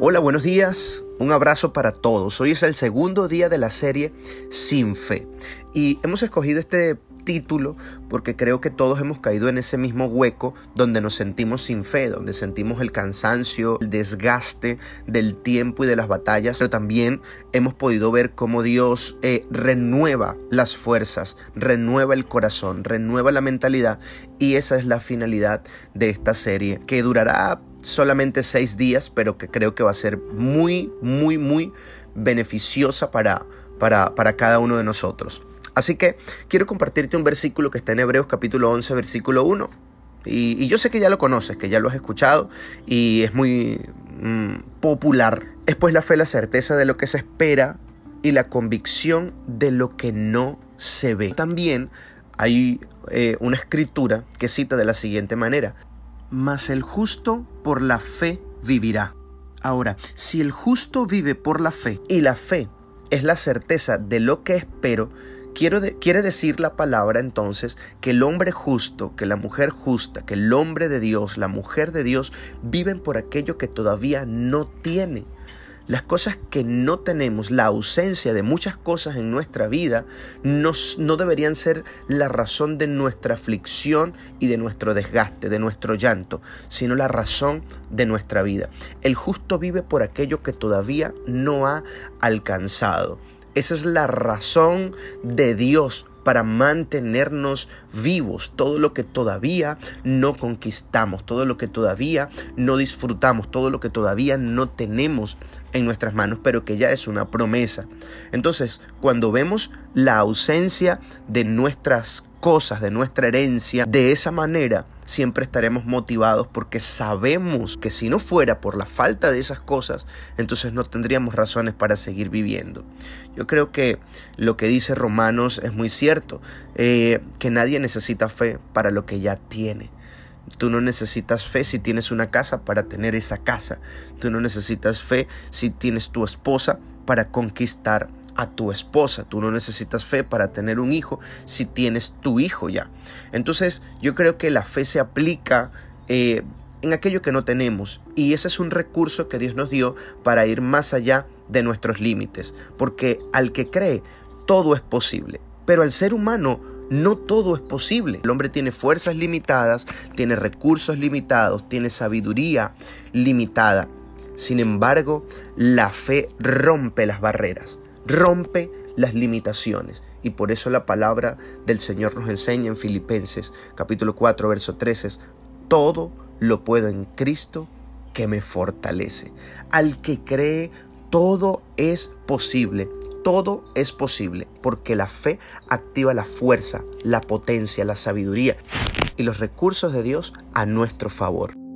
Hola, buenos días. Un abrazo para todos. Hoy es el segundo día de la serie Sin Fe. Y hemos escogido este título porque creo que todos hemos caído en ese mismo hueco donde nos sentimos sin fe, donde sentimos el cansancio, el desgaste del tiempo y de las batallas, pero también hemos podido ver cómo Dios eh, renueva las fuerzas, renueva el corazón, renueva la mentalidad y esa es la finalidad de esta serie que durará solamente seis días, pero que creo que va a ser muy, muy, muy beneficiosa para, para, para cada uno de nosotros. Así que quiero compartirte un versículo que está en Hebreos capítulo 11, versículo 1. Y, yo sé que ya lo conoces, que ya lo has escuchado y es muy mm, popular. Es pues la fe, la certeza de lo que se espera y la convicción de lo que no se ve. También hay eh, una escritura que cita de la siguiente manera mas el justo por la fe vivirá. Ahora, si el justo vive por la fe y la fe es la certeza de lo que espero, quiere decir la palabra entonces que el hombre justo, que la mujer justa, que el hombre de Dios, la mujer de Dios, viven por aquello que todavía no tiene. Las cosas que no tenemos, la ausencia de muchas cosas en nuestra vida, no deberían ser la razón de nuestra aflicción y de nuestro desgaste, de nuestro llanto, sino la razón de nuestra vida. El justo vive por aquello que todavía no ha alcanzado. Esa es la razón de Dios para mantenernos vivos, todo lo que todavía no conquistamos, todo lo que todavía no disfrutamos, todo lo que todavía no tenemos en nuestras manos, pero que ya es una promesa. Entonces, cuando vemos la ausencia de nuestras cosas, de nuestra herencia, de esa manera siempre estaremos motivados porque sabemos que si no fuera por la falta de esas cosas, entonces no tendríamos razones para seguir viviendo. Yo creo que lo que dice Romanos es muy cierto, eh, que nadie necesita fe para lo que ya tiene. Tú no necesitas fe si tienes una casa para tener esa casa. Tú no necesitas fe si tienes tu esposa para conquistar a tu esposa. Tú no necesitas fe para tener un hijo si tienes tu hijo ya. Entonces yo creo que la fe se aplica eh, en aquello que no tenemos y ese es un recurso que Dios nos dio para ir más allá de nuestros límites. Porque al que cree, todo es posible. Pero al ser humano no todo es posible. El hombre tiene fuerzas limitadas, tiene recursos limitados, tiene sabiduría limitada. Sin embargo, la fe rompe las barreras rompe las limitaciones. Y por eso la palabra del Señor nos enseña en Filipenses capítulo 4, verso 13, todo lo puedo en Cristo que me fortalece. Al que cree, todo es posible. Todo es posible porque la fe activa la fuerza, la potencia, la sabiduría y los recursos de Dios a nuestro favor.